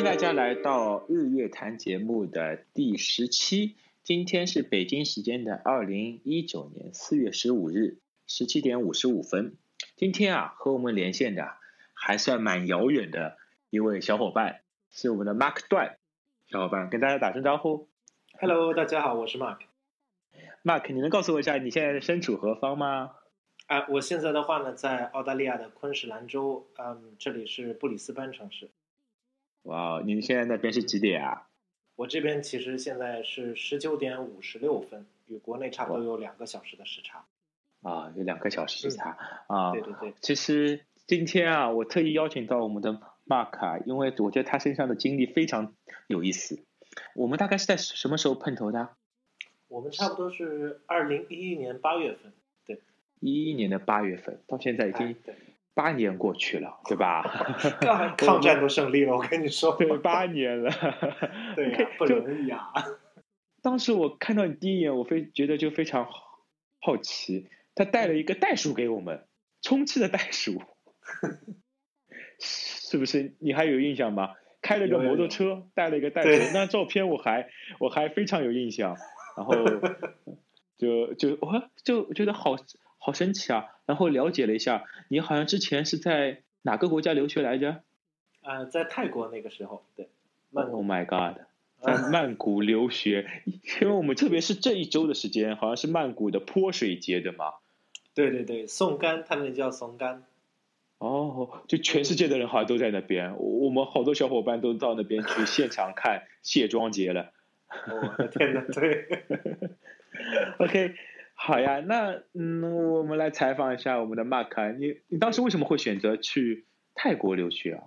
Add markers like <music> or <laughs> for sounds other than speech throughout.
迎大家来到日月谈节目的第十期。今天是北京时间的二零一九年四月十五日十七点五十五分。今天啊，和我们连线的还算蛮遥远的一位小伙伴，是我们的 Mark 段小伙伴，跟大家打声招呼。Hello，大家好，我是 Mark。Mark，你能告诉我一下你现在身处何方吗？啊，我现在的话呢，在澳大利亚的昆士兰州，嗯，这里是布里斯班城市。哇，你现在那边是几点啊？我这边其实现在是十九点五十六分，与国内差不多有两个小时的时差。啊，有两个小时时差啊。对对对，其实今天啊，我特意邀请到我们的 Mark 啊，因为我觉得他身上的经历非常有意思。我们大概是在什么时候碰头的？我们差不多是二零一一年八月份。对，一一年的八月份，到现在已哎经对，八年过去了，对吧？<laughs> 抗抗战都胜利了，我跟你说。对，八年了。<laughs> 对呀、不容易啊。当时我看到你第一眼，我非觉得就非常好好奇，他带了一个袋鼠给我们，充气的袋鼠，<laughs> 是不是？你还有印象吗？开了个摩托车，带了一个袋鼠，那照片我还我还非常有印象，然后就就我就觉得好好神奇啊！然后了解了一下，你好像之前是在哪个国家留学来着呃，在泰国那个时候，对，曼？Oh my god！<laughs> 在曼谷留学，因为我们特别是这一周的时间，好像是曼谷的泼水节的嘛。对对对，宋干，他们叫宋干。哦，就全世界的人好像都在那边，我我们好多小伙伴都到那边去现场看卸妆节了。哦我的天呐，对。<laughs> OK，好呀，那嗯，我们来采访一下我们的 Mark，啊你你当时为什么会选择去泰国留学啊？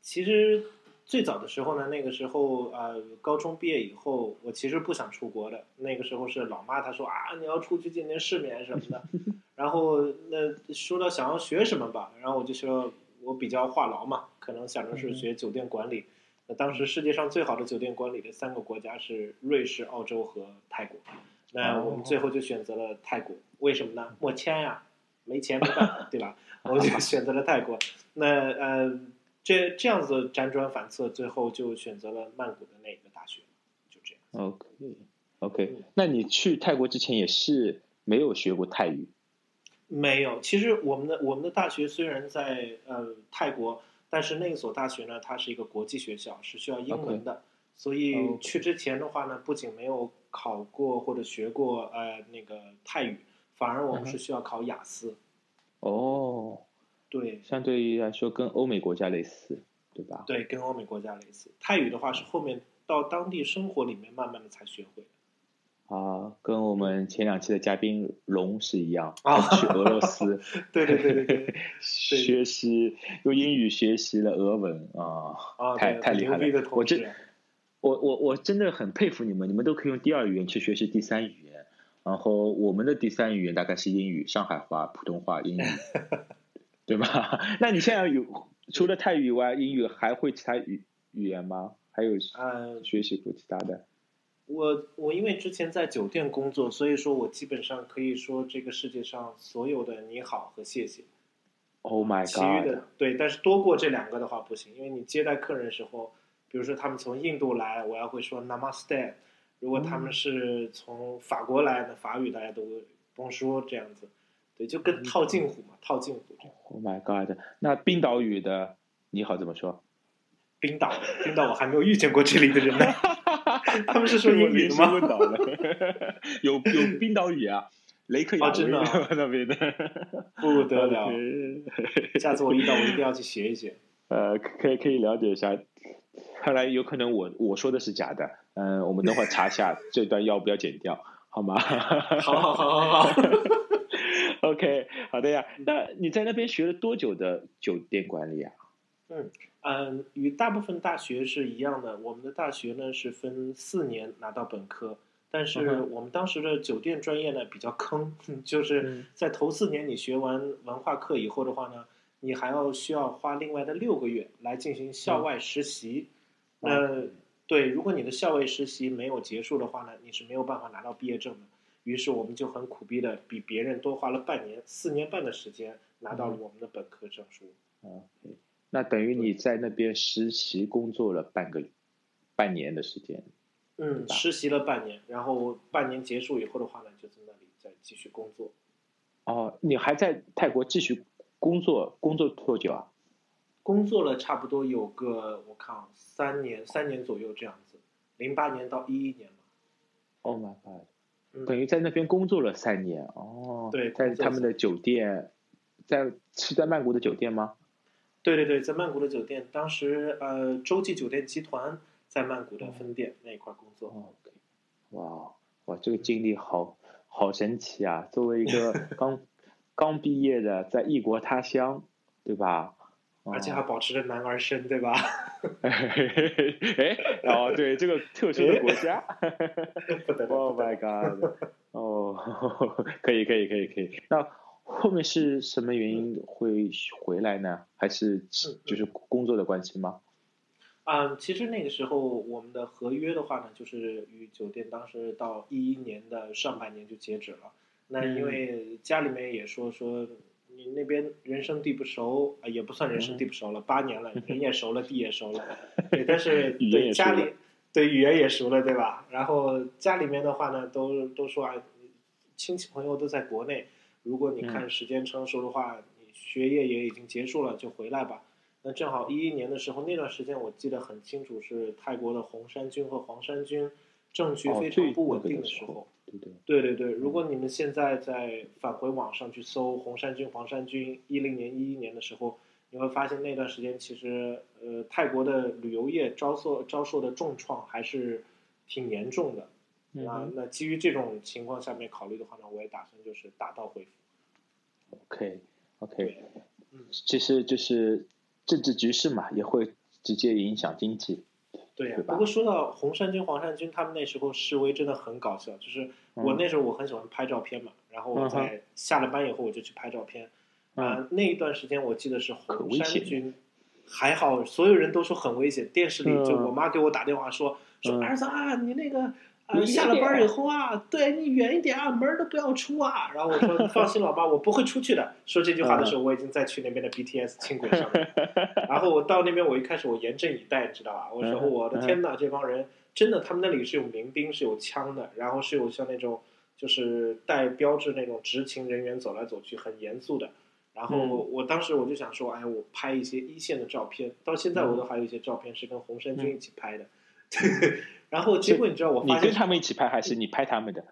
其实最早的时候呢，那个时候啊、呃高中毕业以后，我其实不想出国的。那个时候是老妈她说啊，你要出去见见世面什么的。<laughs> 然后那说到想要学什么吧，然后我就说我比较话痨嘛，可能想着是学酒店管理。那当时世界上最好的酒店管理的三个国家是瑞士、澳洲和泰国。那我们最后就选择了泰国，为什么呢？没钱呀，没钱没办法，对吧？我们就选择了泰国。那呃，这这样子辗转反侧，最后就选择了曼谷的那个大学，就这样。OK OK，嗯那你去泰国之前也是没有学过泰语没有，其实我们的我们的大学虽然在呃泰国，但是那所大学呢，它是一个国际学校，是需要英文的。所以去之前的话呢，不仅没有考过或者学过呃那个泰语，反而我们是需要考雅思。哦，对相对于来说跟欧美国家类似，对吧？对，跟欧美国家类似。泰语的话是后面到当地生活里面慢慢的才学会的。啊，跟我们前两期的嘉宾龙是一样，啊去俄罗斯 <laughs> 对对对对对。<laughs> 学习用英语学习了俄文啊，啊，太太厉害了！我真同事，我我我真的很佩服你们，你们都可以用第二语言去学习第三语言。然后我们的第三语言大概是英语、上海话、普通话、英语，<laughs> 对吧？<laughs> 那你现在有除了泰语以外，英语还会其他语语言吗？还有嗯，学习过其他的？我我因为之前在酒店工作，所以说我基本上可以说这个世界上所有的你好和谢谢，Oh my god！其余的对，但是多过这两个的话不行，因为你接待客人的时候，比如说他们从印度来，我要会说 Namaste；如果他们是从法国来的，法语大家都会 Bonjour 这样子，对，就跟套近乎嘛，套近乎这样。Oh my god！那冰岛语的你好怎么说？冰岛，冰岛我还没有遇见过这里的人呢，<laughs> 他们是说英语的吗？问到了，有有冰岛语啊，雷克雅未哦真的啊 <laughs> 那边的不得了，<laughs> 下次我遇到我一定要去学一学。呃，可以可以了解一下。看来有可能我我说的是假的，嗯、我们等会儿查一下 <laughs> 这段要不要剪掉，好吗？好好好好好。<laughs> OK，好的呀。那你在那边学了多久的酒店管理啊？嗯嗯，与大部分大学是一样的。我们的大学呢是分四年拿到本科，但嗯是我们当时的酒店专业呢比较坑，<laughs> 就是嗯在头四年你学完文化课以后的话呢，你还要需要花另外的六个月来进行校外实习。嗯那对，如果你的校外实习没有结束的话呢，你是没有办法拿到毕业证的。于是我们就很苦逼的比别人多花了半年，四年半的时间拿到了我们的本科证书。OK，那等于你在那边实习工作了半个半年的时间。嗯，实习了半年，然后半年结束以后的话呢，就在那里再继续工作。哦，你还在泰国继续工作？工作多久啊？工作了差不多有个我看啊，三年三年左右这样子，零八年到一一年嘛。Oh my god！等于在那边工作了三年哦。对，在他们的酒店，在是在曼谷的酒店吗？对对对，在曼谷的酒店，当时呃洲际酒店集团。在曼谷的分店那一块工作。哇哇，这个经历好好神奇啊！作为一个刚刚毕业的，在异国他乡，对吧？而且还保持着男儿身，对吧？<laughs> 哎，哦，对，这个特殊的国家。<laughs> <laughs> Oh my god！哦，可以可以可以可以。那后面是什么原因会回来呢？还是就是工作的关系吗？嗯，其实那个时候我们的合约的话呢，就是与酒店当时到一一年的上半年就截止了。那因为家里面也说说你那边人生地不熟啊，也不算人生地不熟了，八年了，人也熟了，地也熟了。<laughs> 对，但是对家里对语言也熟了，对吧？然后家里面的话呢，都都说啊，亲戚朋友都在国内，如果你看时间成熟的话，你学业也已经结束了，就回来吧。那正好一一年的时候，那段时间我记得很清楚，是泰国的红衫军和黄衫军政局非常不稳定的时候。对对对对对。如果你们现在在返回网上去搜红衫军、黄衫军，一零年、一一年的时候，你会发现那段时间其实呃泰国的旅游业遭受遭受的重创还是挺严重的。那那基于这种情况下面考虑的话呢，我也打算就是打道回府。OK OK，嗯，其实就是。政治局势嘛，也会直接影响经济，对呀。不过说到红衫军、黄衫军，他们那时候示威真的很搞笑。就是我那时候我很喜欢拍照片嘛，然后我在下了班以后我就去拍照片。啊，那一段时间我记得是红衫军，还好所有人都说很危险。电视里就我妈给我打电话说说儿子啊，你那个。啊，下了班以后啊，对你远一点啊，门都不要出啊。然后我说：“你放心，老妈，我不会出去的。”说这句话的时候，我已经在去那边的 BTS 轻轨上面。然后我到那边，我一开始我严阵以待，知道吧？我说：“我的天哪，这帮人真的，他们那里是有民兵，是有枪的，然后是有像那种就是带标志那种执勤人员走来走去，很严肃的。”然后我当时我就想说：“哎，我拍一些一线的照片。”到现在我都还有一些照片是跟红衫军一起拍的。<laughs> 然后结果你知道我发现你跟他们一起拍还是你拍他们的？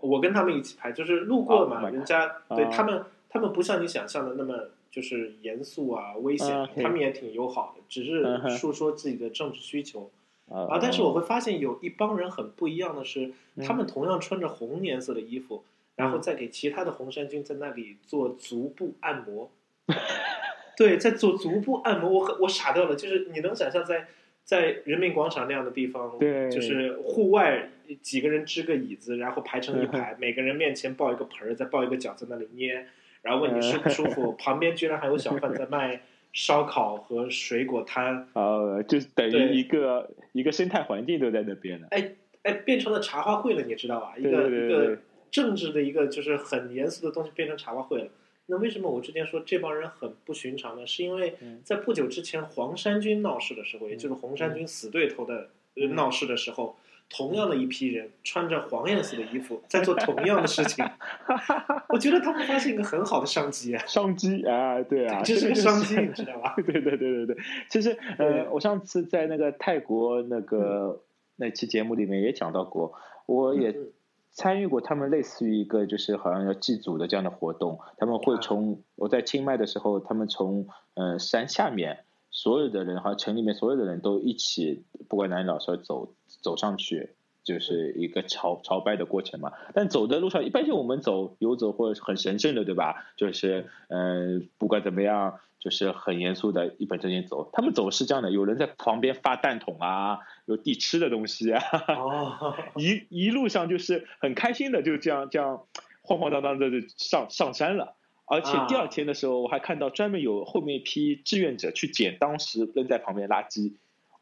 我跟他们一起拍，就是路过嘛，人家对他们，他们不像你想象的那么就是严肃啊、危险，他们也挺友好的，只是诉说自己的政治需求。啊，但是我会发现有一帮人很不一样的是，他们同样穿着红颜色的衣服，然后再给其他的红衫军在那里做足部按摩。<laughs> 对，在做足部按摩，我我傻掉了，就是你能想象在。在人民广场那样的地方，对，就是户外几个人支个椅子，然后排成一排，<laughs> 每个人面前抱一个盆儿，再抱一个脚在那里捏，然后问你舒不 <laughs> 舒服。旁边居然还有小贩在卖烧烤和水果摊，<laughs> 呃，就等于一个一个生态环境都在那边了。哎哎，变成了茶话会了，你知道吧？一个一个政治的一个就是很严肃的东西变成茶话会了。那为什么我之前说这帮人很不寻常呢？是因为在不久之前黄衫军闹事的时候，也就是红衫军死对头的闹事的时候，同样的一批人穿着黄颜色的衣服在做同样的事情。<laughs> 我觉得他们发现一个很好的商机啊！商机啊，对啊，这是个商机，你知道吧？<laughs> 对对对对对，其实呃，我上次在那个泰国那个那期节目里面也讲到过，我也。参与过他们类似于一个就是好像要祭祖的这样的活动，他们会从我在清迈的时候，他们从呃山下面所有的人，好像城里面所有的人都一起，不管男女老少走走上去，就是一个朝朝拜的过程嘛。但走的路上，一般性我们走游走或者很神圣的，对吧？就是嗯，不管怎么样。就是很严肃的一本正经走，他们走是这样的，有人在旁边发弹筒啊，有递吃的东西啊，<laughs> 一一路上就是很开心的，就这样这样晃晃荡荡的就上上山了。而且第二天的时候，我还看到专门有后面一批志愿者去捡当时扔在旁边垃圾。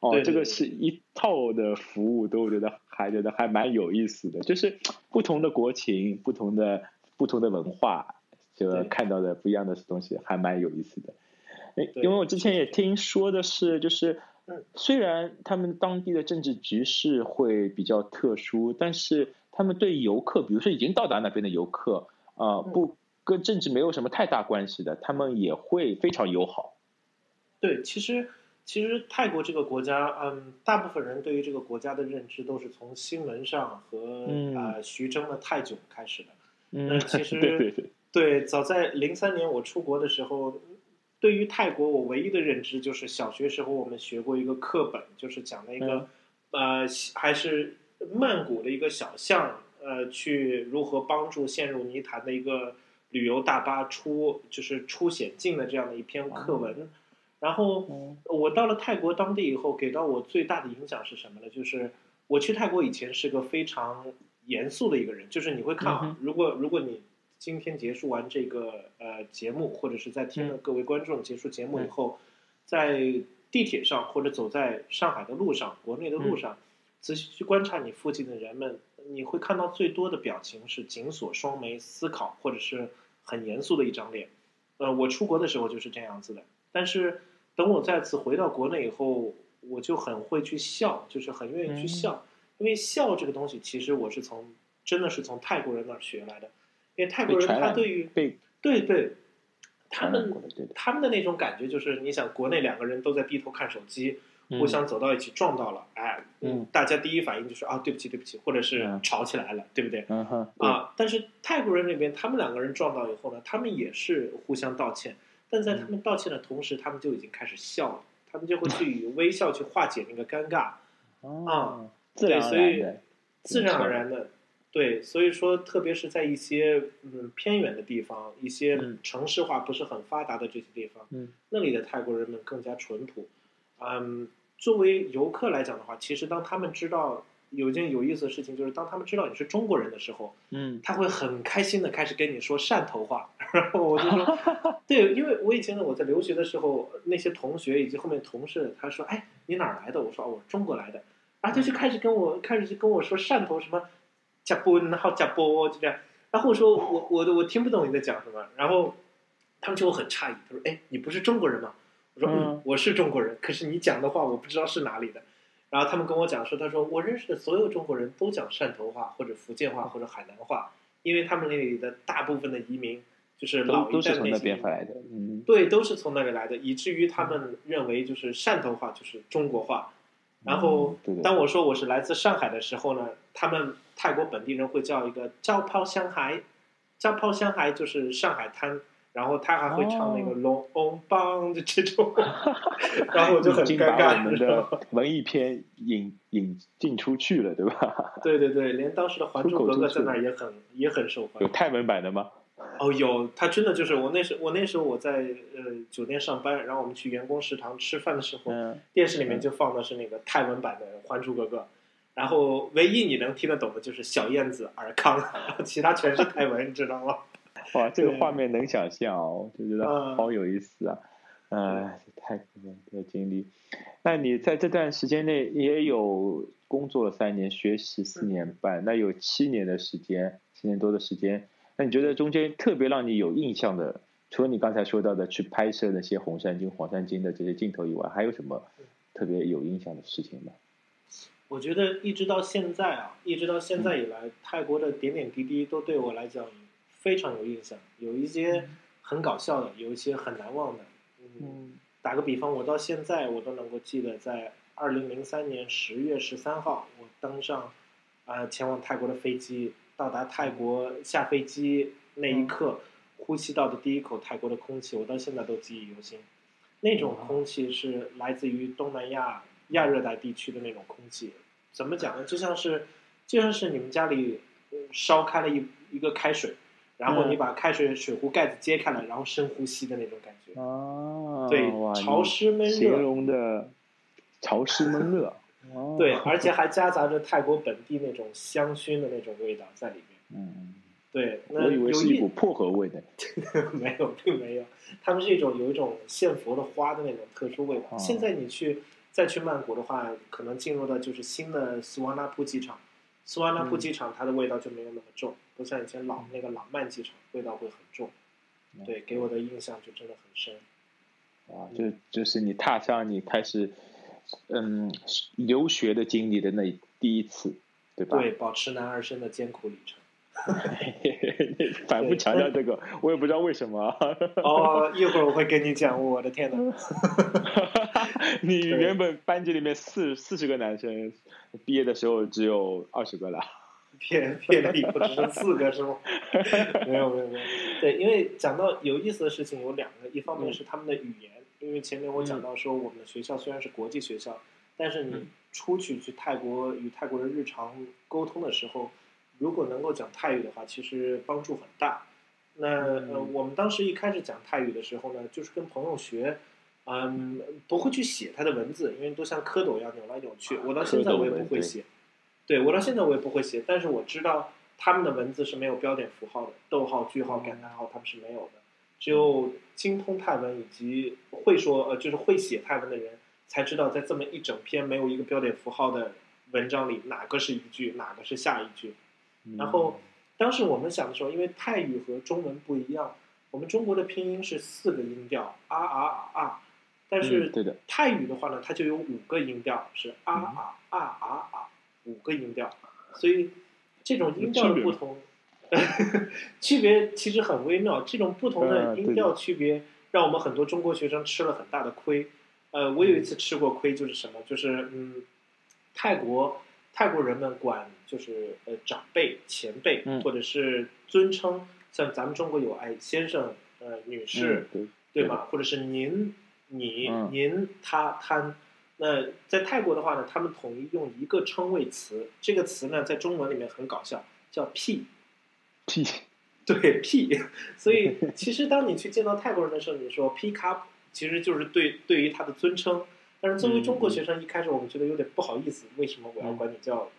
哦，这个是一套的服务，都我觉得还觉得还蛮有意思的，就是不同的国情，不同的不同的文化，就看到的不一样的东西，还蛮有意思的。对。因为我之前也听说的是，就是嗯。虽然他们当地的政治局势会比较特殊，但是他们对游客，比如说已经到达那边的游客，啊，嗯。不跟政治没有什么太大关系的，他们也会非常友好。对，其实其实泰国这个国家，嗯，大部分人对于这个国家的认知都是从新闻上和、嗯呃徐峥的泰囧开始的。嗯，其实 <laughs> 对对对，对，早在零三年我出国的时候，对于泰国我唯一的认知就是小学时候我们学过一个课本，就是讲了一个、呃还是曼谷的一个小巷，呃，去如何帮助陷入泥潭的一个旅游大巴出就是出险境的这样的一篇课文。然后嗯。我到了泰国当地以后，给到我最大的影响是什么呢？就是我去泰国以前是个非常严肃的一个人，就是你会看如果如果你今天结束完这个呃节目，或者是在听了各位观众结束节目以后，在地铁上或者走在上海的路上、国内的路上，仔细去观察你附近的人们，你会看到最多的表情是紧锁双眉、思考，或者是很严肃的一张脸。呃，我出国的时候就是这样子的，但是等我再次回到国内以后，我就很会去笑，就是很愿意去笑，因为笑这个东西，其实我是从真的是从泰国人那儿学来的，因为泰国人他对于被对对，他们他们的那种感觉就是，你想国内两个人都在低头看手机，嗯。互相走到一起撞到了，哎，嗯，大家第一反应就是啊，对不起，对不起，或者是嗯。吵起来了，对不对啊，但是泰国人那边，他们两个人撞到以后呢，他们也是互相道歉，但在他们道歉的同时，他们就已经开始笑了，他们就会去以微笑去化解那个尴尬，哦，自然而所以然，自然而然的，对，所以说，特别是在一些嗯偏远的地方，一些嗯。城市化不是很发达的这些地方，嗯那里的泰国人们更加淳朴。嗯，作为游客来讲的话，其实当他们知道有一件有意思的事情，就是当他们知道你是中国人的时候，嗯。他会很开心的开始跟你说汕头话，然后我就说，<laughs> 对，因为我以前呢我在留学的时候，那些同学以及后面同事，他说，哎，你哪儿来的？我说，哦，我是中国来的，然后他就开始跟我开始就跟我说汕头什么加波，然后加波就这样，然后我说我我我听不懂你在讲什么，然后他们就很诧异，他说，哎，你不是中国人吗？我说，嗯嗯，我是中国人，可是你讲的话我不知道是哪里的。然后他们跟我讲说，他说我认识的所有中国人都讲汕头话或者福建话或者海南话，因为他们那里的大部分的移民就是老一都都是从代那边回来的，嗯对，都是从那里来的，以至于他们认为就是汕头话就是中国话。然后当我说我是来自上海的时候呢，他们泰国本地人会叫一个“招泡香海”，招泡香海就是上海滩。然后他还会唱那个哦“龙翁帮”的这种，<laughs> 然后我就很尴尬，把我们的文艺片引引进出去了，对吧？<laughs> 对对对，连当时的《还珠格格》在那儿也很也很受欢迎。有泰文版的吗？哦，有，他真的就是我那时我那时候我在呃酒店上班，然后我们去员工食堂吃饭的时候，嗯，电视里面就放的是那个泰文版的《还珠格格》，然后唯一你能听得懂的就是小燕子、尔康，其他全是泰文，你知道吗？哇，<laughs> 这个画面能想象哦，就觉得嗯好有意思啊！呃，泰国的经历，那你在这段时间内也有工作了三年，学习四年半，那有七年的时间，七年多的时间，那你觉得中间特别让你有印象的，除了你刚才说到的去拍摄那些红山金、黄山金的这些镜头以外，还有什么特别有印象的事情吗？我觉得一直到现在啊，一直到现在以来，泰国的点点滴滴都对我来讲非常有印象，有一些很搞笑的，有一些很难忘的。嗯，打个比方，我到现在我都能够记得，在二零零三年十月十三号，我登上啊、呃前往泰国的飞机，到达泰国下飞机那一刻，呼吸到的第一口泰国的空气，我到现在都记忆犹新。那种空气是来自于东南亚亚热带地区的那种空气，怎么讲呢？就像是就像是你们家里呃烧开了一一个开水，然后嗯你把开水水壶盖子揭开了，然后深呼吸的那种感觉。啊，对，潮湿闷热形容的潮湿闷热，哦对，而且还夹杂着泰国本地那种香薰的那种味道在里面。嗯，对，那我以为是一股薄荷味呢。<laughs> 没有，并没有，他们是一种有一种献佛的花的那种特殊味道。哦现在你去再去曼谷的话，可能进入的就是新的苏瓦纳普机场。苏瓦纳普嗯机场它的味道就没有那么重，不像以前老那个老曼机场味道会很重。嗯对，给我的印象就真的很深。啊，就就是你踏上你开始嗯留学的经历的那第一次，对吧？对，保持男儿身的艰苦旅程。<laughs> 反复强调这个，我也不知道为什么。哦，一会儿我会跟你讲。我的天哪！<laughs> 你原本班级里面四四十个男生，毕业的时候只有二十个了。<laughs> 骗骗了以后只剩四个是吗？没有没有没有。对，因为讲到有意思的事情有两个，一方面是他们的语言，因为前面我讲到说我们的学校虽然是国际学校，但是你出去去泰国与泰国人日常沟通的时候。如果能够讲泰语的话，其实帮助很大。那呃，我们当时一开始讲泰语的时候呢，就是跟朋友学，嗯，不会去写它的文字，因为都像蝌蚪一样扭来扭去。我到现在我也不会写，对我到现在我也不会写。但是我知道他们的文字是没有标点符号的，逗号、句号、感叹号他们是没有的。只有精通泰文以及会说呃，就是会写泰文的人，才知道在这么一整篇没有一个标点符号的文章里，哪个是一句，哪个是下一句。然后，当时我们想的时候，因为泰语和中文不一样，我们中国的拼音是四个音调啊啊啊啊，但是泰语的话呢，它就有五个音调，是啊啊啊啊啊，五个音调，所以这种音调的不同，<laughs> 区别其实很微妙。这种不同的音调区别，让我们很多中国学生吃了很大的亏。呃，我有一次吃过亏，就是什么？就是嗯，泰国。泰国人们管就是呃长辈、前辈，或者是尊称，像咱们中国有哎先生、呃女士，对吧？或者是您、你、您、他、他。那在泰国的话呢，他们统一用一个称谓词，这个词呢在中文里面很搞笑，叫屁。屁。<laughs> 对屁。<laughs> 所以其实当你去见到泰国人的时候，你说 P cup，其实就是对对于他的尊称。但是作为中国学生，一开始我们觉得有点不好意思，为什么我要管你叫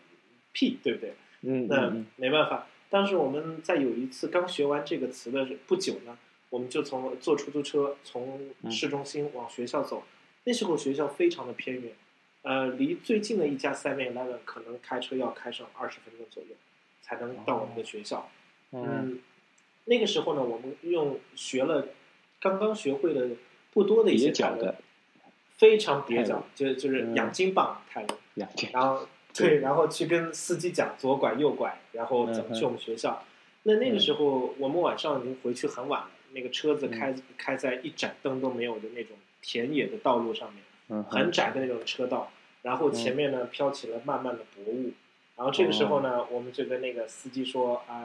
屁，对不对？嗯，那没办法。当时我们在有一次刚学完这个词的不久呢，我们就从坐出租车从市中心往学校走。那时候学校非常的偏远，呃，离最近的一家 Seven Eleven 可能开车要开上二十分钟左右，才能到我们的学校。嗯，那个时候呢，我们用学了刚刚学会的不多的一些脚的。非常蹩脚，就就是养金棒泰文，然后 <laughs> 对，然后去跟司机讲左拐右拐，然后怎么去我们学校。那那个时候我们晚上已经回去很晚了，那个车子开开在一盏灯都没有的那种田野的道路上面，很窄的那种车道，然后前面呢飘起了漫漫的薄雾，然后这个时候呢，我们就跟那个司机说啊。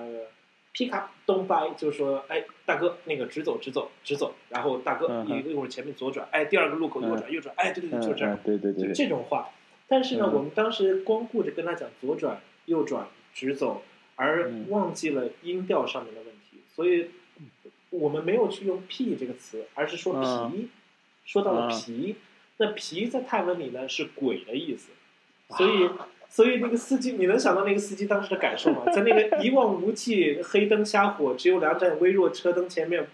皮卡东掰，就说：“哎，大哥，那个直走，直走，直走。然后大哥一一会儿前面左转，哎，第二个路口右转，右转，哎，对对对，就这样，对对对，就这种话。但是呢，我们当时光顾着跟他讲左转、右转、直走，而忘记了音调上面的问题，所以我们没有去用 ‘p’ 这个词，而是说皮，说到了皮。那皮在泰文里呢是鬼的意思，所以。”所以那个司机，你能想到那个司机当时的感受吗？<laughs> 在那个一望无际、黑灯瞎火、只有两盏微弱车灯前面，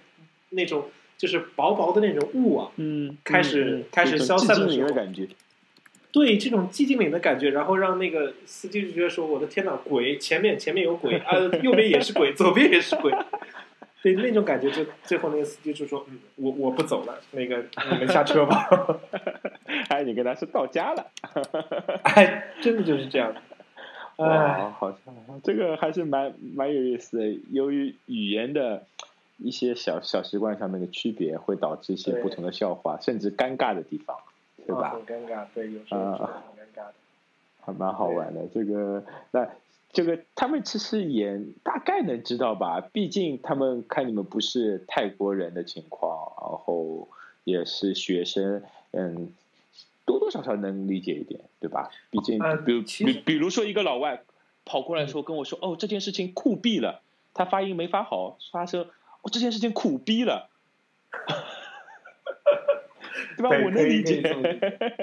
那种就是薄薄的那种雾啊，嗯，开始开始消散的时候，对这种寂静岭的感觉，然后让那个司机就觉得说：“我的天哪，鬼！前面前面有鬼啊，右边也是鬼，<laughs> 左边也是鬼。”对那种感觉，就最后那个司机就说：“嗯，我我不走了，那个你们下车吧。<laughs> ”哎，你跟他是到家了。<laughs> 哎，真的就是这样。<laughs> 哇，好像这个还是蛮蛮有意思的。由于语言的一些小小习惯上面的区别，会导致一些不同的笑话，甚至尴尬的地方，对吧？很尴尬，对，有时候很尴尬的。还蛮好玩的，这个那。这个他们其实也大概能知道吧，毕竟他们看你们不是泰国人的情况，然后也是学生，嗯，多多少少能理解一点，对吧？毕竟，比如比比如说一个老外跑过来说跟我说，哦，这件事情酷毙了，他发音没发好，发声，哦，这件事情苦逼了。对吧？我能理解。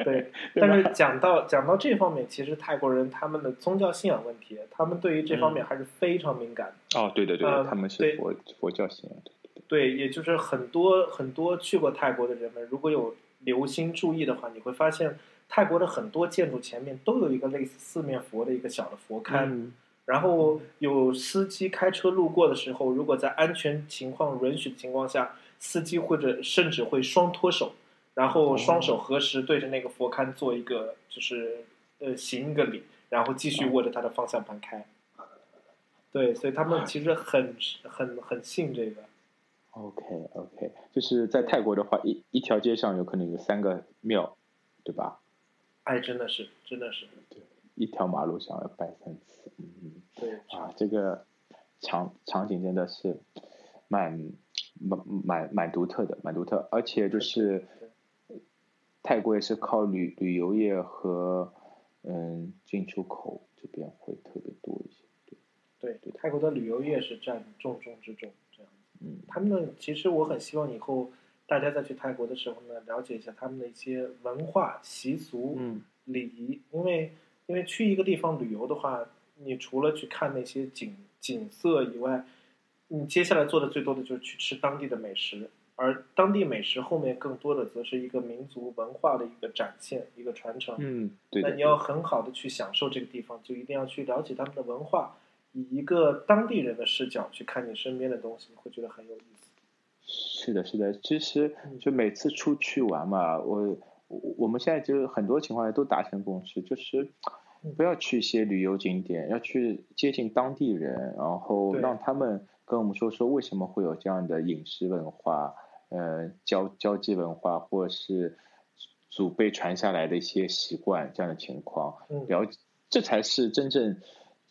对，<laughs> 但是讲到讲到这方面，其实泰国人他们的宗教信仰问题，他们对于这方面还是非常敏感的。哦，对对对，他们是佛佛教信仰。对，也就是很多很多去过泰国的人们，如果有留心注意的话，你会发现泰国的很多建筑前面都有一个类似四面佛的一个小的佛龛。然后有司机开车路过的时候，如果在安全情况允许的情况下，司机或者甚至会双脱手。然后双手合十对着那个佛龛做一个就是呃行一个礼，然后继续握着他的方向盘开。对，所以他们其实很很很信这个。OK OK，就是在泰国的话，一一条街上有可能有三个庙，对吧？哎，真的是，真的是，对一条马路上要拜三次，嗯，对啊，这个场场景真的是蛮蛮蛮蛮独特的，蛮独特，而且就是泰国也是靠旅旅游业和嗯进出口这边会特别多一些，对，对，泰国的旅游业是占重中之重，这样子。嗯。他们的其实我很希望以后大家再去泰国的时候呢，了解一下他们的一些文化习俗、嗯礼仪，因为因为去一个地方旅游的话，你除了去看那些景景色以外，你接下来做的最多的就是去吃当地的美食，而当地美食后面更多的则是一个民族文化的一个展现、一个传承。嗯，对，那你要很好的去享受这个地方，就一定要去了解他们的文化，以一个当地人的视角去看你身边的东西，你会觉得很有意思。是的，是的，其实嗯就每次出去玩嘛，我我我们现在就是很多情况下都达成共识，就是嗯不要去一些旅游景点，要去接近当地人，然后让他们跟我们说说为什么会有这样的饮食文化，呃，交交际文化，或者是祖辈传下来的一些习惯这样的情况，嗯，了解，这才是真正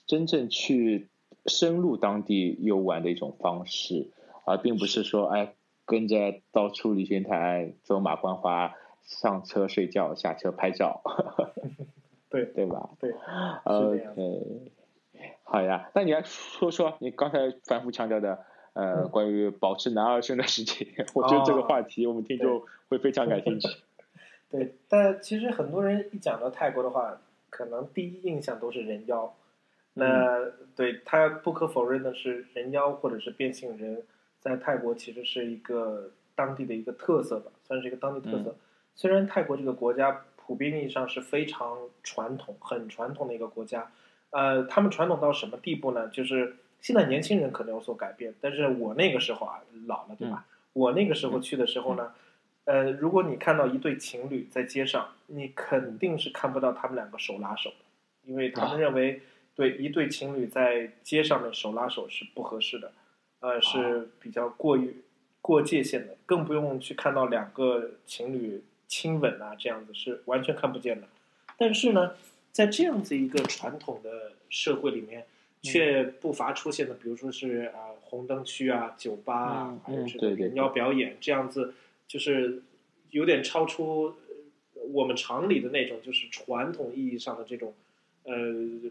真正去深入当地游玩的一种方式，而并不是说哎跟着到处旅行团走马观花，上车睡觉，下车拍照，<laughs> 对。<laughs> 对吧？对，？OK，好呀，那你来说说你刚才反复强调的。呃，嗯关于保持男儿身的事情，<laughs> 我觉得这个哦话题我们听众会非常感兴趣。对，但其实很多人一讲到泰国的话，可能第一印象都是人妖。那、对他不可否认的是，人妖或者是变性人，在泰国其实是一个当地的一个特色吧，算是一个当地特色。虽然泰国这个国家普遍意义上是非常传统、很传统的一个国家，呃，他们传统到什么地步呢？就是现在年轻人可能有所改变，但是我那个时候啊，老了对吧？我那个时候去的时候呢，呃，如果你看到一对情侣在街上，你肯定是看不到他们两个手拉手的，因为他们认为对一对情侣在街上面手拉手是不合适的，呃，是比较过于过界限的，更不用去看到两个情侣亲吻啊，这样子是完全看不见的。但是呢，在这样子一个传统的社会里面，却不乏出现的，比如说是啊、红灯区啊、酒吧啊嗯，还有这个民谣表演这样子，就是有点超出呃我们常理的那种，就是传统意义上的这种呃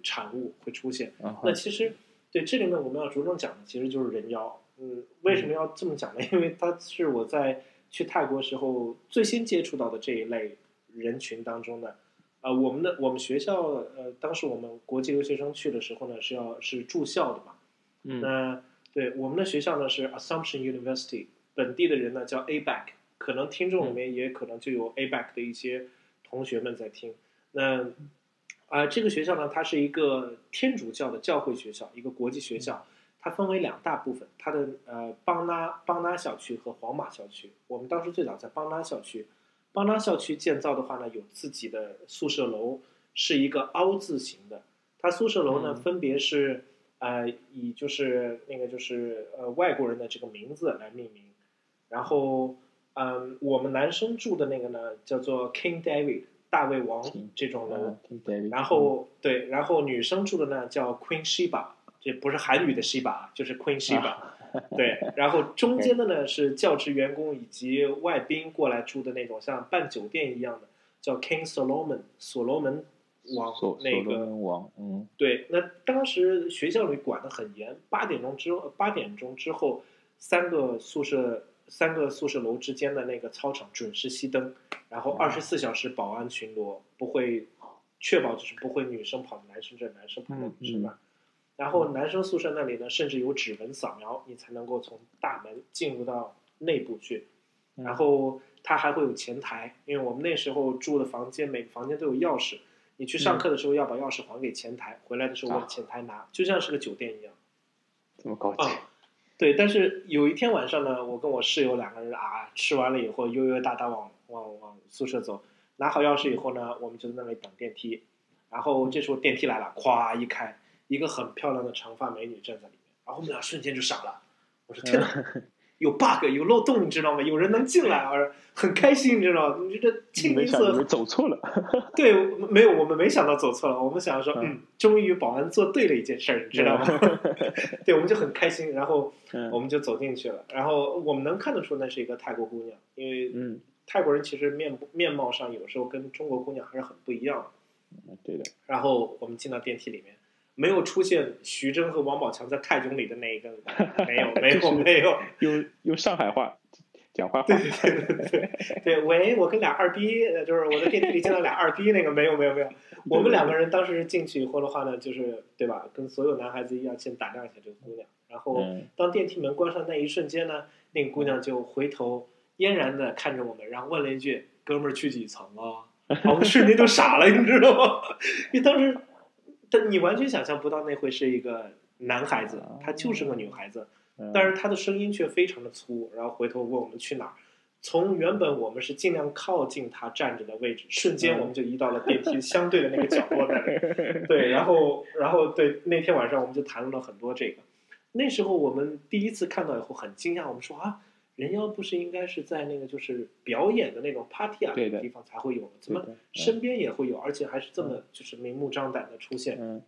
产物会出现。那其实对这里面我们要着重讲的其实就是人妖。嗯，为什么要这么讲呢？因为它是我在去泰国时候最先接触到的这一类人群当中的。啊、我们的我们学校呃，当时我们国际留学生去的时候呢，是要是住校的嘛。嗯那对我们的学校呢是 Assumption University，本地的人呢叫 ABAC，可能听众里面也可能就有 ABAC 的一些同学们在听。那啊、这个学校呢，它是一个天主教的教会学校，一个国际学校。它分为两大部分，它的呃邦拉邦拉校区和皇马校区。我们当时最早在邦拉校区，邦拉校区建造的话呢，有自己的宿舍楼，是一个凹字形的。它宿舍楼呢，嗯。分别是呃以就是那个就是呃外国人的这个名字来命名，然后嗯、我们男生住的那个呢叫做 King David 大卫王这种楼，嗯听 David 然后对，然后女生住的呢叫 Queen Sheba，这不是韩语的 Sheba，啊就是 Queen Sheba。<laughs> 对，然后中间的呢是教职员工以及外宾过来住的那种，像办酒店一样的，叫 King Solomon 所罗门王那个。王，嗯对，那当时学校里管得很严，八点钟之后，八点钟之后，三个宿舍三个宿舍楼之间的那个操场准时熄灯，然后二十四小时保安巡逻，不会确保就是不会女生跑男生这，男生跑到女生那儿。然后男生宿舍那里呢，甚至有指纹扫描，你才能够从大门进入到内部去。嗯然后它还会有前台，因为我们那时候住的房间，每个房间都有钥匙。你去上课的时候要把钥匙还给前台，回来的时候问啊前台拿，就像是个酒店一样。这么高级，啊对，但是有一天晚上呢，我跟我室友两个人啊，吃完了以后悠悠哒哒往往往宿舍走。拿好钥匙以后呢，我们就在那里等电梯。然后这时候电梯来了，咵一开，一个很漂亮的长发美女站在里面。然后我们俩瞬间就傻了，我说天哪！有 bug 有漏洞，你知道吗？有人能进来，而很开心，你知道吗？你这清一色走错了。<laughs> 对，没有，我们没想到走错了。我们想说，嗯，终于保安做对了一件事儿，你知道吗？<laughs> 对，我们就很开心，然后我们就走进去了。然后我们能看得出那是一个泰国姑娘，因为嗯，泰国人其实面面貌上有时候跟中国姑娘还是很不一样的。对的。然后我们进到电梯里面。没有出现徐峥和王宝强在泰囧里的那一个，<laughs> 没有，没有，没有，<laughs> 用用上海话讲话。对对对对对对，喂，我跟俩二逼，就是我在电梯里见到俩二逼，那个没有没有没有。我们两个人当时进去以后的话呢，就是对吧？跟所有男孩子一样，先打量一下这个姑娘。然后当电梯门关上那一瞬间呢，那个姑娘就回头嫣然的看着我们，然后问了一句：“哥们儿去几层啊？<laughs> ”我们瞬间就傻了，你知道吗？因为当时。但你完全想象不到那会是一个男孩子，他就是个女孩子，但是他的声音却非常的粗，然后回头问我们去哪儿。从原本我们是尽量靠近他站着的位置，瞬间我们就移到了电梯相对的那个角落那里。<laughs> 对，然后，然后对那天晚上我们就谈论了很多这个。那时候我们第一次看到以后很惊讶，我们说啊。人妖不是应该是在那个就是表演的那种 party 啊那个地方才会有吗？怎么身边也会有，而且还是这么就是明目张胆的出现？嗯，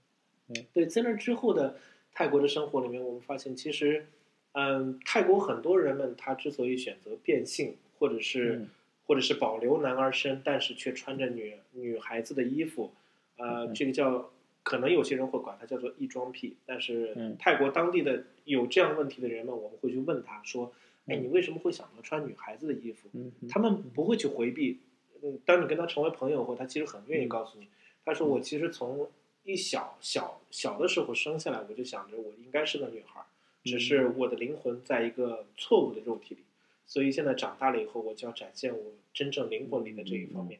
对，在那之后的泰国的生活里面，我们发现其实，嗯，泰国很多人们他之所以选择变性，或者是或者是保留男儿身，但是却穿着女女孩子的衣服，呃，这个叫可能有些人会管它叫做异装癖，但是泰国当地的有这样问题的人们，我们会去问他说。哎，你为什么会想到穿女孩子的衣服？他们不会去回避。嗯，当你跟他成为朋友后，他其实很愿意告诉你。他说：“我其实从一小小小的时候生下来，我就想着我应该是个女孩，只是我的灵魂在一个错误的肉体里。所以现在长大了以后，我就要展现我真正灵魂里的这一方面。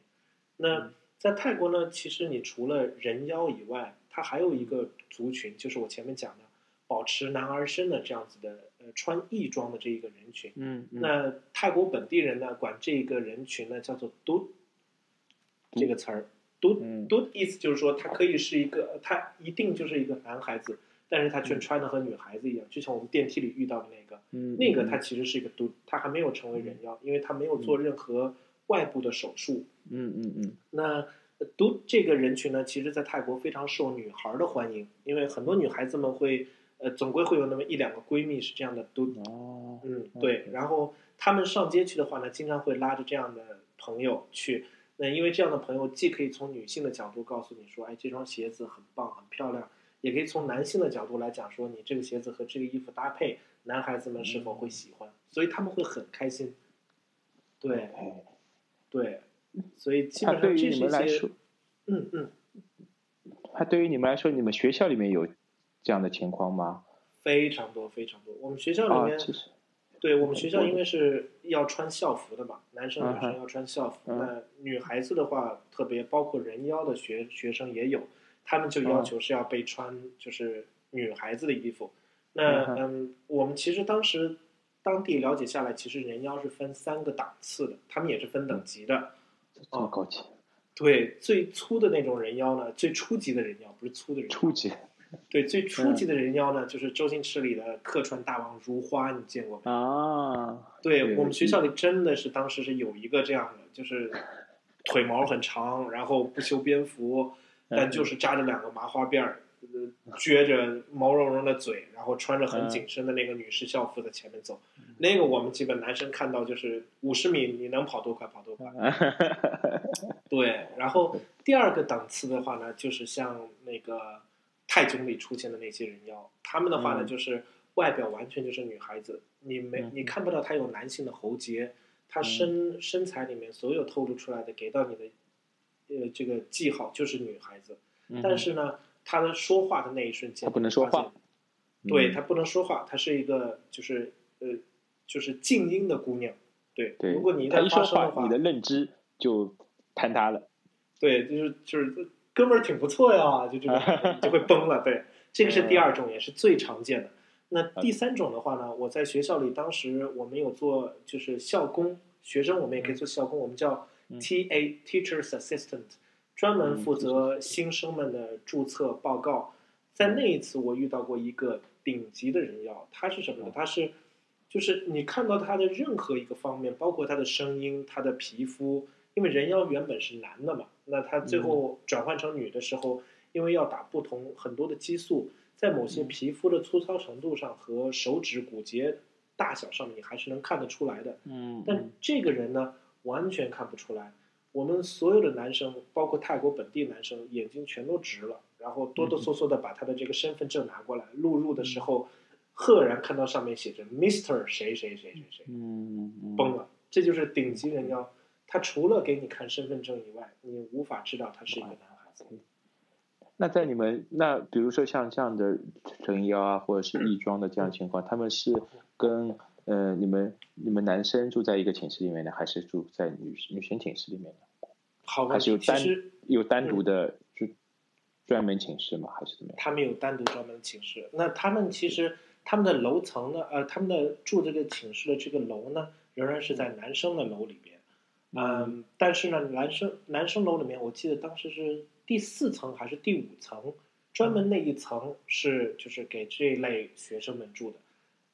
那在泰国呢，其实你除了人妖以外，它还有一个族群，就是我前面讲的。”保持男儿身的这样子的呃穿异装的这一个人群，嗯，那泰国本地人呢管这个人群呢叫做“嘟”这个词儿，“嘟”嘟意思就是说他可以是一个，他一定就是一个男孩子，但是他却穿的和女孩子一样，就像我们电梯里遇到的那个，嗯，那个他其实是一个“嘟”，他还没有成为人妖，因为他没有做任何外部的手术，嗯嗯嗯，那嘟这个人群呢，其实在泰国非常受女孩的欢迎，因为很多女孩子们会。呃，总归会有那么一两个闺蜜是这样的，都，嗯，对。然后她们上街去的话呢，经常会拉着这样的朋友去。那因为这样的朋友既可以从女性的角度告诉你说，哎，这双鞋子很棒，很漂亮；也可以从男性的角度来讲说，你这个鞋子和这个衣服搭配，男孩子们是否会喜欢？所以他们会很开心。对，对，所以基本上这是一些，嗯嗯。他对于你们来说，你们学校里面有？这样的情况吗？非常多，非常多。我们学校里面，对我们学校因为是要穿校服的嘛，男生女生要穿校服。那女孩子的话，特别包括人妖的学学生也有，他们就要求是要被穿就是女孩子的衣服。那嗯，我们其实当时当地了解下来，其实人妖是分三个档次的，他们也是分等级的。这么高级？对，最粗的那种人妖呢，最初级的人妖不是粗的人，初级。<laughs> 对，最初级的人妖呢，就是周星驰里的客串大王如花，你见过吗？啊，对我们学校里真的是当时是有一个这样的，就是腿毛很长，然后不修边幅，但就是扎着两个麻花辫儿，撅着毛茸茸的嘴，然后穿着很紧身的那个女士校服在前面走。那个我们基本男生看到就是五十米，你能跑多快跑多快。<laughs> 对，然后第二个档次的话呢，就是像那个。泰囧里出现的那些人妖，他们的话呢，就是外表完全就是女孩子，你没你看不到他有男性的喉结，他身身材里面所有透露出来的给到你的，呃，这个记号就是女孩子。但是呢，他的说话的那一瞬间，他不能说话，对他不能说话，他是一个就是呃就是静音的姑娘。对，如果你一旦发声的话，你的认知就坍塌了。对，就是就是。哥们儿挺不错呀，就这个就会崩了。对，<laughs> 这个是第二种，也是最常见的。那第三种的话呢，我在学校里当时我们有做就是校工，学生我们也可以做校工，我们叫嗯 TA Teachers Assistant，专门负责新生们的注册报告。在那一次，我遇到过一个顶级的人妖，他是什么呢？他是就是你看到他的任何一个方面，包括他的声音、他的皮肤，因为人妖原本是男的嘛，那他最后转换成女的时候，因为要打不同很多的激素，在某些皮肤的粗糙程度上和手指骨节大小上面，你还是能看得出来的。嗯，但这个人呢，完全看不出来。我们所有的男生，包括泰国本地男生，眼睛全都直了，然后哆哆嗦嗦的把他的这个身份证拿过来，录入的时候，赫然看到上面写着 Mister 谁谁谁谁谁，崩了。这就是顶级人妖，他除了给你看身份证以外，你无法知道他是一个男孩子。那在你们那比如说像这样的成妖啊，或者是异装的这样情况，他们是跟呃你们你们男生住在一个寝室里面呢，还是住在女女生寝室里面呢？好问题，还是有单有单独的就专门寝室吗？还是怎么样？他们有单独专门寝室。那他们其实他们的楼层呢，呃，他们的住这个寝室的这个楼呢，仍然是在男生的楼里边。嗯，但是呢，男生男生楼里面，我记得当时是第四层还是第五层，专门那一层是就是给这一类学生们住的。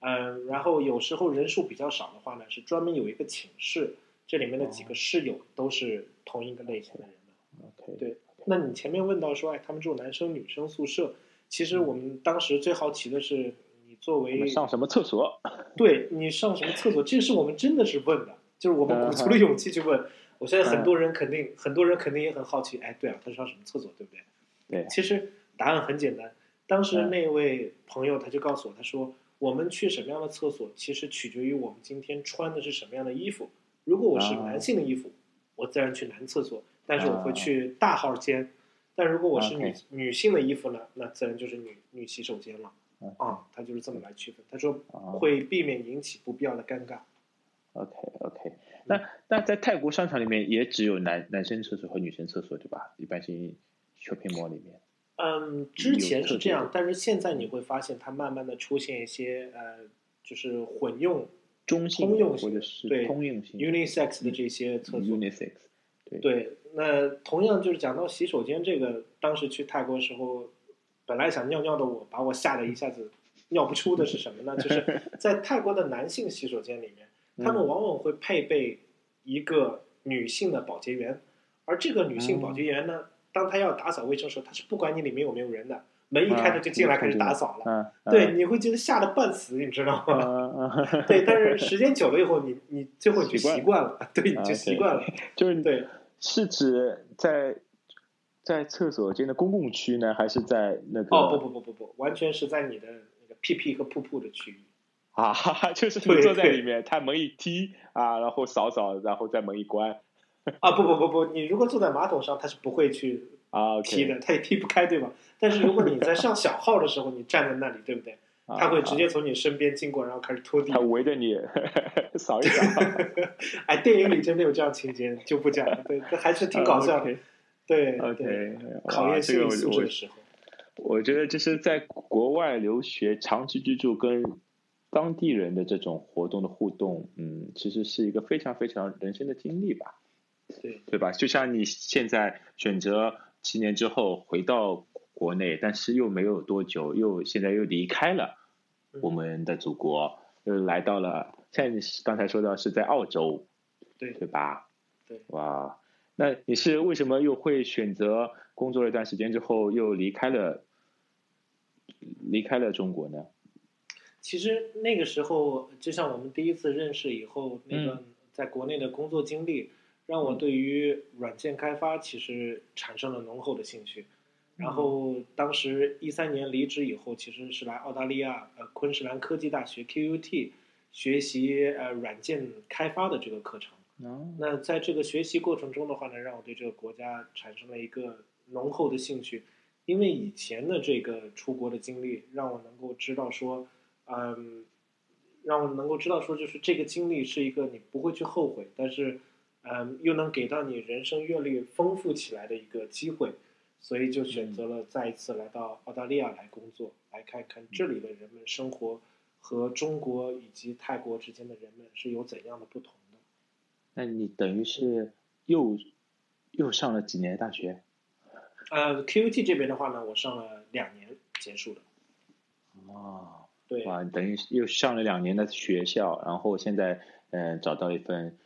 嗯，然后有时候人数比较少的话呢，是专门有一个寝室，这里面的几个室友都是同一个类型的人们。OK，对那你前面问到说，哎，他们住男生女生宿舍，其实我们当时最好奇的是，你作为上什么厕所？<laughs> 对你上什么厕所，这是我们真的是问的，就是我们鼓足了勇气去问。我相信很多人肯定，很多人肯定也很好奇，哎，对啊，他上什么厕所，对不对？对其实答案很简单。当时嗯那位朋友他就告诉我，他说我们去什么样的厕所，其实取决于我们今天穿的是什么样的衣服。如果我是啊男性的衣服，我自然去男厕所，但是我会啊去大号间。但如果我是女女性的衣服呢，那自然就是女女洗手间了。嗯啊，他就是这么来区分。他说啊会避免引起不必要的尴尬。OK OK，那那在泰国商场里面也只有男男生厕所和女生厕所对吧？一般性 shopping mall 里面。嗯，之前是这样，但是现在你会发现，它慢慢的出现一些呃，就是混用中性通用性或者是对通用性 unisex 的这些厕所。unisex，对对，那同样就是讲到洗手间这个，当时去泰国的时候，本来想尿尿的我，把我吓得一下子尿不出的是什么呢？就是 <laughs> 在泰国的男性洗手间里面，他们嗯往往会配备一个女性的保洁员，而这个女性保洁员呢，当她要打扫卫生的时候，她是不管你里面有没有人的，门一开她就进来开始打扫了。对，，你会觉得吓得半死，你知道吗？<laughs> 对，但是时间久了以后，你你最后你就习惯了，对，你啊就习惯了。就是对，是指在在厕所间的公共区呢，还是在那个？哦，不不不不不，完全是在你的那个屁屁和噗噗的区域。啊，<laughs> 就是对你坐在里面，他门一踢啊，然后扫扫，然后再门一关 <laughs> 啊，不不不不，你如果坐在马桶上，他是不会去啊踢的，他也踢不开，对吧？但是如果你在上小号的时候，你站在那里，对不对？他会直接从你身边经过，然后开始拖地他。围着你 <laughs> 扫一扫，哎，电影里真的有这样情节，就不讲了。对，这还是挺搞笑对 OK，对，考验这个心理素质的时候。我觉得这是在国外留学、长期居住跟当地人的这种活动的互动，嗯，其实是一个非常非常人生的经历吧，对对吧？就像你现在选择七年之后回到国内，但是又没有多久，又现在又离开了嗯我们的祖国，又来到了，像你刚才说到是在澳洲，对对吧？对哇，那你是为什么又会选择工作了一段时间之后又离开了离开了中国呢？其实那个时候，就像我们第一次认识以后，那嗯段在国内的工作经历，让我对于软件开发其实产生了浓厚的兴趣。然后当时一三年离职以后，其实是来澳大利亚呃昆士兰科技大学 QUT 学习呃软件开发的这个课程。哦，那在这个学习过程中的话呢，让我对这个国家产生了一个浓厚的兴趣，因为以前的这个出国的经历，让我能够知道说，嗯，让我能够知道说，就是这个经历是一个你不会去后悔，但是，嗯，又能给到你人生阅历丰富起来的一个机会，所以就选择了再一次来到澳大利亚来工作，来看看这里的人们生活和中国以及泰国之间的人们是有怎样的不同的。那你等于是又又上了几年大学？呃，QUT 这边的话呢，我上了两年结束的。哦，对，哇，等于又上了两年的学校，然后现在嗯找到一份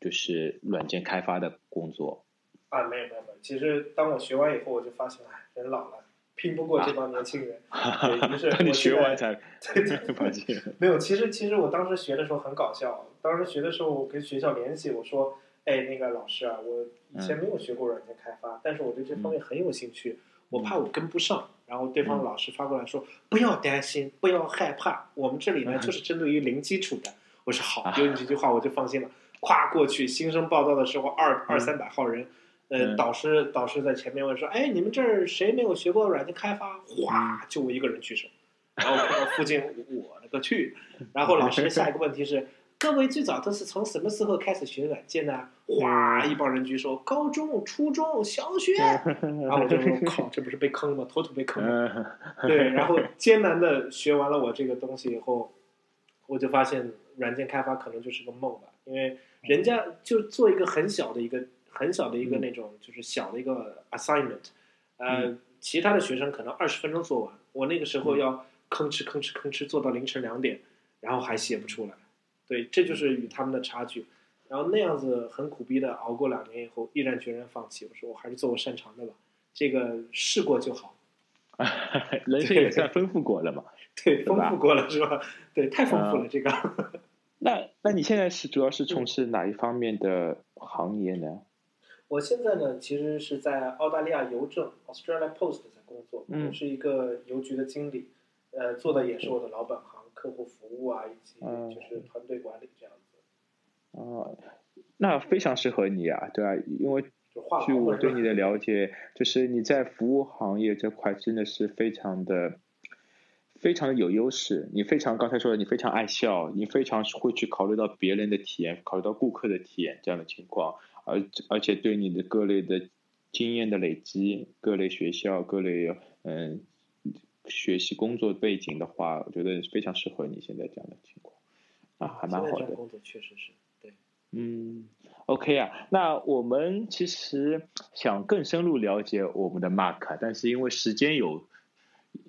就是软件开发的工作。啊，没有没有没有，其实当我学完以后，我就发现，哎，人老了，拼不过这帮年轻人。对，于是 <laughs> 等你学完才 <laughs> 对对才发现。没有，其实其实我当时学的时候很搞笑。当时学的时候，我跟学校联系，我说：“哎，那个老师啊，我以前没有学过软件开发，但是我对这方面很有兴趣，我怕我跟不上。”然后对方的老师发过来说：“不要担心，不要害怕，我们这里呢就是针对于零基础的。”我说：“好，有你这句话我就放心了。”跨过去，新生报道的时候，二二三百号人。呃，嗯导师导师在前面问说：“哎，你们这儿谁没有学过软件开发？”哗，就我一个人举手。然后看到附近，<laughs> 我勒个去！然后老师下一个问题是：各位最早都是从什么时候开始学软件呢？哗，一帮人举手，高中、初中小学。<laughs> 然后我就说：靠，这不是被坑吗？妥妥被坑了。嗯，<laughs> 对，然后艰难的学完了我这个东西以后，我就发现软件开发可能就是个梦吧，因为人家就做一个很小的一个很小的一个那种就是小的一个 assignment，呃，其他的学生可能二十分钟做完，我那个时候要吭哧吭哧吭哧做到凌晨两点，然后还写不出来，对，这就是与他们的差距。然后那样子很苦逼的熬过两年以后，毅然决然放弃。我说我还是做我擅长的吧，这个试过就好。<laughs> 人生也算丰富过了嘛。<laughs> 对，丰富过了是吧？对，太丰富了这个。那那你现在是主要是从事哪一方面的行业呢？<laughs> 我现在呢，其实是在澳大利亚邮政 （Australia Post） 在工作，是一个邮局的经理，呃，做的也是我的老本行，客户服务啊，以及嗯就是团队管理这样子，哦，那非常适合你啊，对啊、因为据我对你的了解，就是你在服务行业这块真的是非常的、非常的有优势。你非常刚才说的，你非常爱笑，你非常会去考虑到别人的体验，考虑到顾客的体验这样的情况，而而且对你的各类的经验的累积、各类学校、各类嗯学习工作背景的话，我觉得非常适合你现在这样的情况，啊，还蛮好的。工作确实是对。嗯，OK 啊，那我们其实想更深入了解我们的 Mark，但是因为时间有，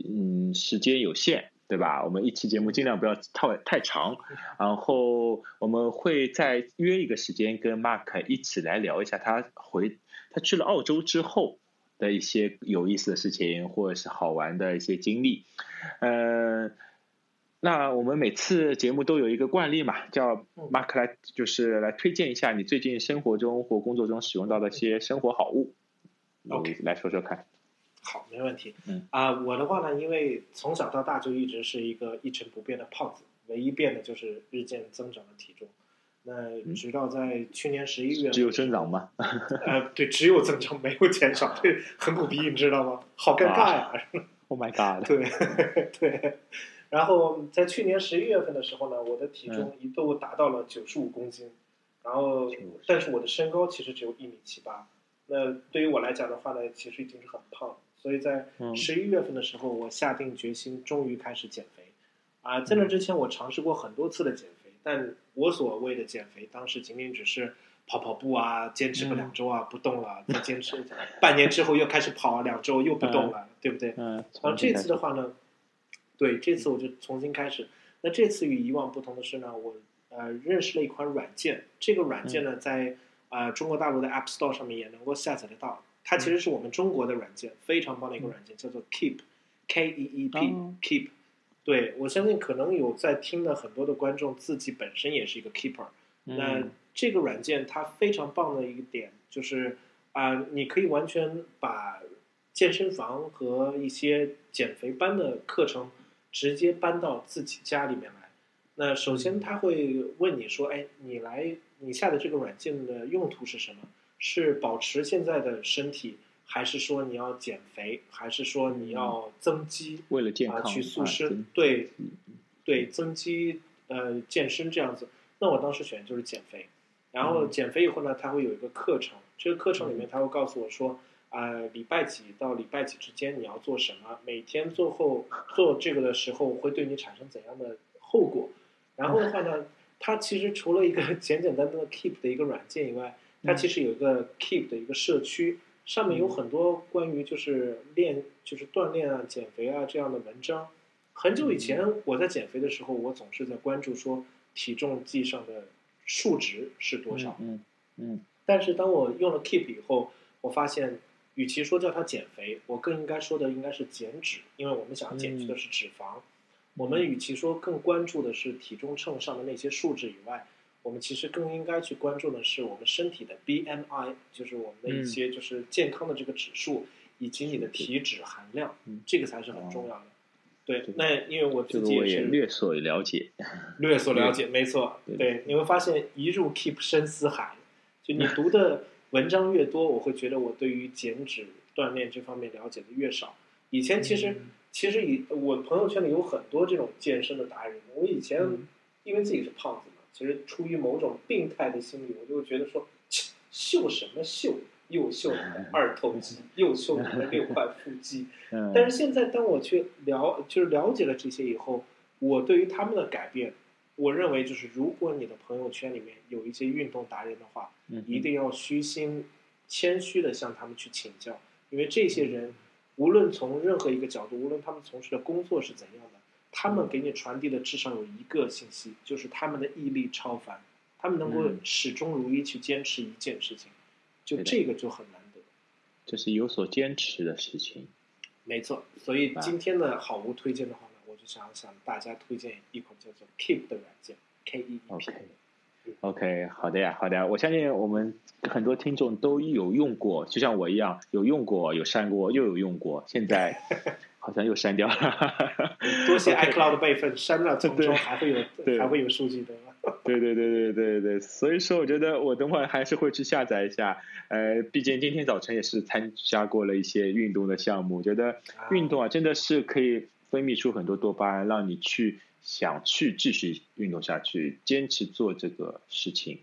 嗯，时间有限，对吧？我们一期节目尽量不要太太长，然后我们会再约一个时间跟 Mark 一起来聊一下他回他去了澳洲之后的一些有意思的事情，或者是好玩的一些经历，嗯、那我们每次节目都有一个惯例嘛，叫嗯 Mark 来就是来推荐一下你最近生活中或工作中使用到的一些生活好物。OK 你来说说看。好，没问题。嗯啊、我的话呢，因为从小到大就一直是一个一成不变的胖子，唯一变的就是日渐增长的体重。那直到在去年十一月，嗯只有增长吗？<laughs> 呃，对，只有增长没有减少，这很苦逼，你知道吗？好尴尬呀！Oh my god！<laughs> 对 <laughs> 对。然后在去年十一月份的时候呢，我的体嗯重一度达到了九十五公斤，然后但是我的身高其实只有一米七八。那对于我来讲的话呢，其实已经是很胖了。所以在嗯十一月份的时候，我下定决心，终于开始减肥。啊，在那之前我尝试过很多次的减肥，但我所谓的减肥，当时仅仅只是跑跑步啊，坚持个两周啊，不动了，再坚持半年之后又开始跑两周又不动了，对不对？嗯，然后这次的话呢，对，这次我就重新开始。那这次与以往不同的是呢，我呃认识了一款软件，这个软件呢在呃中国大陆的 App Store 上面也能够下载得到。它其实是我们中国的软件，非常棒的一个软件，叫做 Keep，K E E P 哦 Keep。对我相信可能有在听的很多的观众自己本身也是一个 Keeper。那嗯这个软件它非常棒的一个点就是啊、你可以完全把健身房和一些减肥班的课程直接搬到自己家里面来。那首先他会问你说：“哎，你来你下的这个软件的用途是什么？是保持现在的身体，还是说你要减肥，还是说你要增肌？”为了健啊康去塑身对对，增肌呃健身这样子。那我当时选就是减肥，然后嗯减肥以后呢，它会有一个课程，这个课程里面他会告诉我说，啊、礼拜几到礼拜几之间你要做什么，每天做后做这个的时候会对你产生怎样的后果。然后的话呢，它其实除了一个 <laughs> 简简单单的 Keep 的一个软件以外，它其实有一个 Keep 的一个社区，上面有很多关于就是练就是锻炼啊、减肥啊这样的文章。很久以前我在减肥的时候，我总是在关注说体重计上的数值是多少。嗯嗯但是当我用了 Keep 以后，我发现，与其说叫它减肥，我更应该说的应该是减脂，因为我们想要减去的是脂肪。我们与其说更关注的是体重秤上的那些数值以外，我们其实更应该去关注的是我们身体的 BMI，就是我们的一些就是健康的这个指数，以及你的体脂含量，嗯这个才是很重要的。对这，个那因为我自己也是略所了解。<laughs> 略所了解，没错，对对，你会发现一入 Keep 深似海，就你 <laughs> 读的文章越多，我会觉得我对于减脂锻炼这方面了解的越少。以前其实、嗯其实以我朋友圈里有很多这种健身的达人，我以前、嗯因为自己是胖子嘛，其实出于某种病态的心理，我就会觉得说，秀什么秀，又秀你的二头肌，又秀你的六块腹肌，<laughs> 嗯，但是现在，当我去了，就是了解了这些以后，我对于他们的改变，我认为就是，如果你的朋友圈里面有一些运动达人的话，嗯一定要虚心、谦虚的向他们去请教，因为这些人无论从任何一个角度，无论他们从事的工作是怎样的，他们给你传递的至少有一个信息，就是他们的毅力超凡，他们能够嗯始终如一去坚持一件事情，就这个就很难得。这是有所坚持的事情。没错，所以今天的好物推荐的话呢，我就想向大家推荐一款叫做 Keep 的软件，K E E P。OK OK，好的呀，好的呀。我相信我们很多听众都有用过，就像我一样，有用过，有删过，又有用过，现在好像又删掉了。<laughs> 多谢 iCloud 备份，删了从对中还会有 <laughs> 对还会有数据的。对对对对对对，所以说我觉得我等会儿还是会去下载一下。呃，毕竟今天早晨也是参加过了一些运动的项目，觉得运动啊真的是可以分泌出很多多巴胺，让你去想去继续运动下去，坚持做这个事情。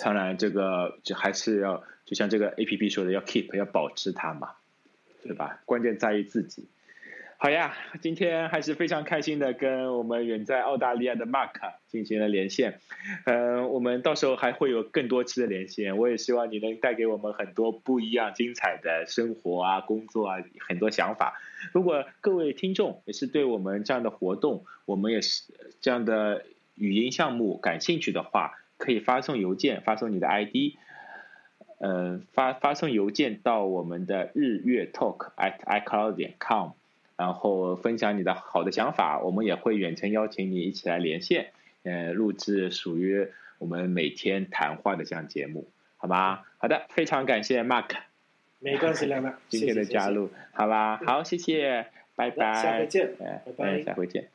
当然，这个就还是要就像这个 A P P 说的，要 keep 要保持它嘛，对吧？关键在于自己。好呀，今天还是非常开心的跟我们远在澳大利亚的 Mark 进行了连线，嗯、我们到时候还会有更多期的连线，我也希望你能带给我们很多不一样、精彩的生活啊、工作啊，很多想法。如果各位听众也是对我们这样的活动，我们也是这样的语音项目感兴趣的话，可以发送邮件，发送你的 ID，呃，发发送邮件到我们的日月 talk at icloud 点 com，然后分享你的好的想法，我们也会远程邀请你一起来连线，呃，录制属于我们每天谈话的这样节目，好吗？好的，非常感谢 Mark <laughs> 没关系，亮亮，今天的谢谢加。入，好吧？好，谢谢，拜拜，下回见，呃拜拜呃下回见。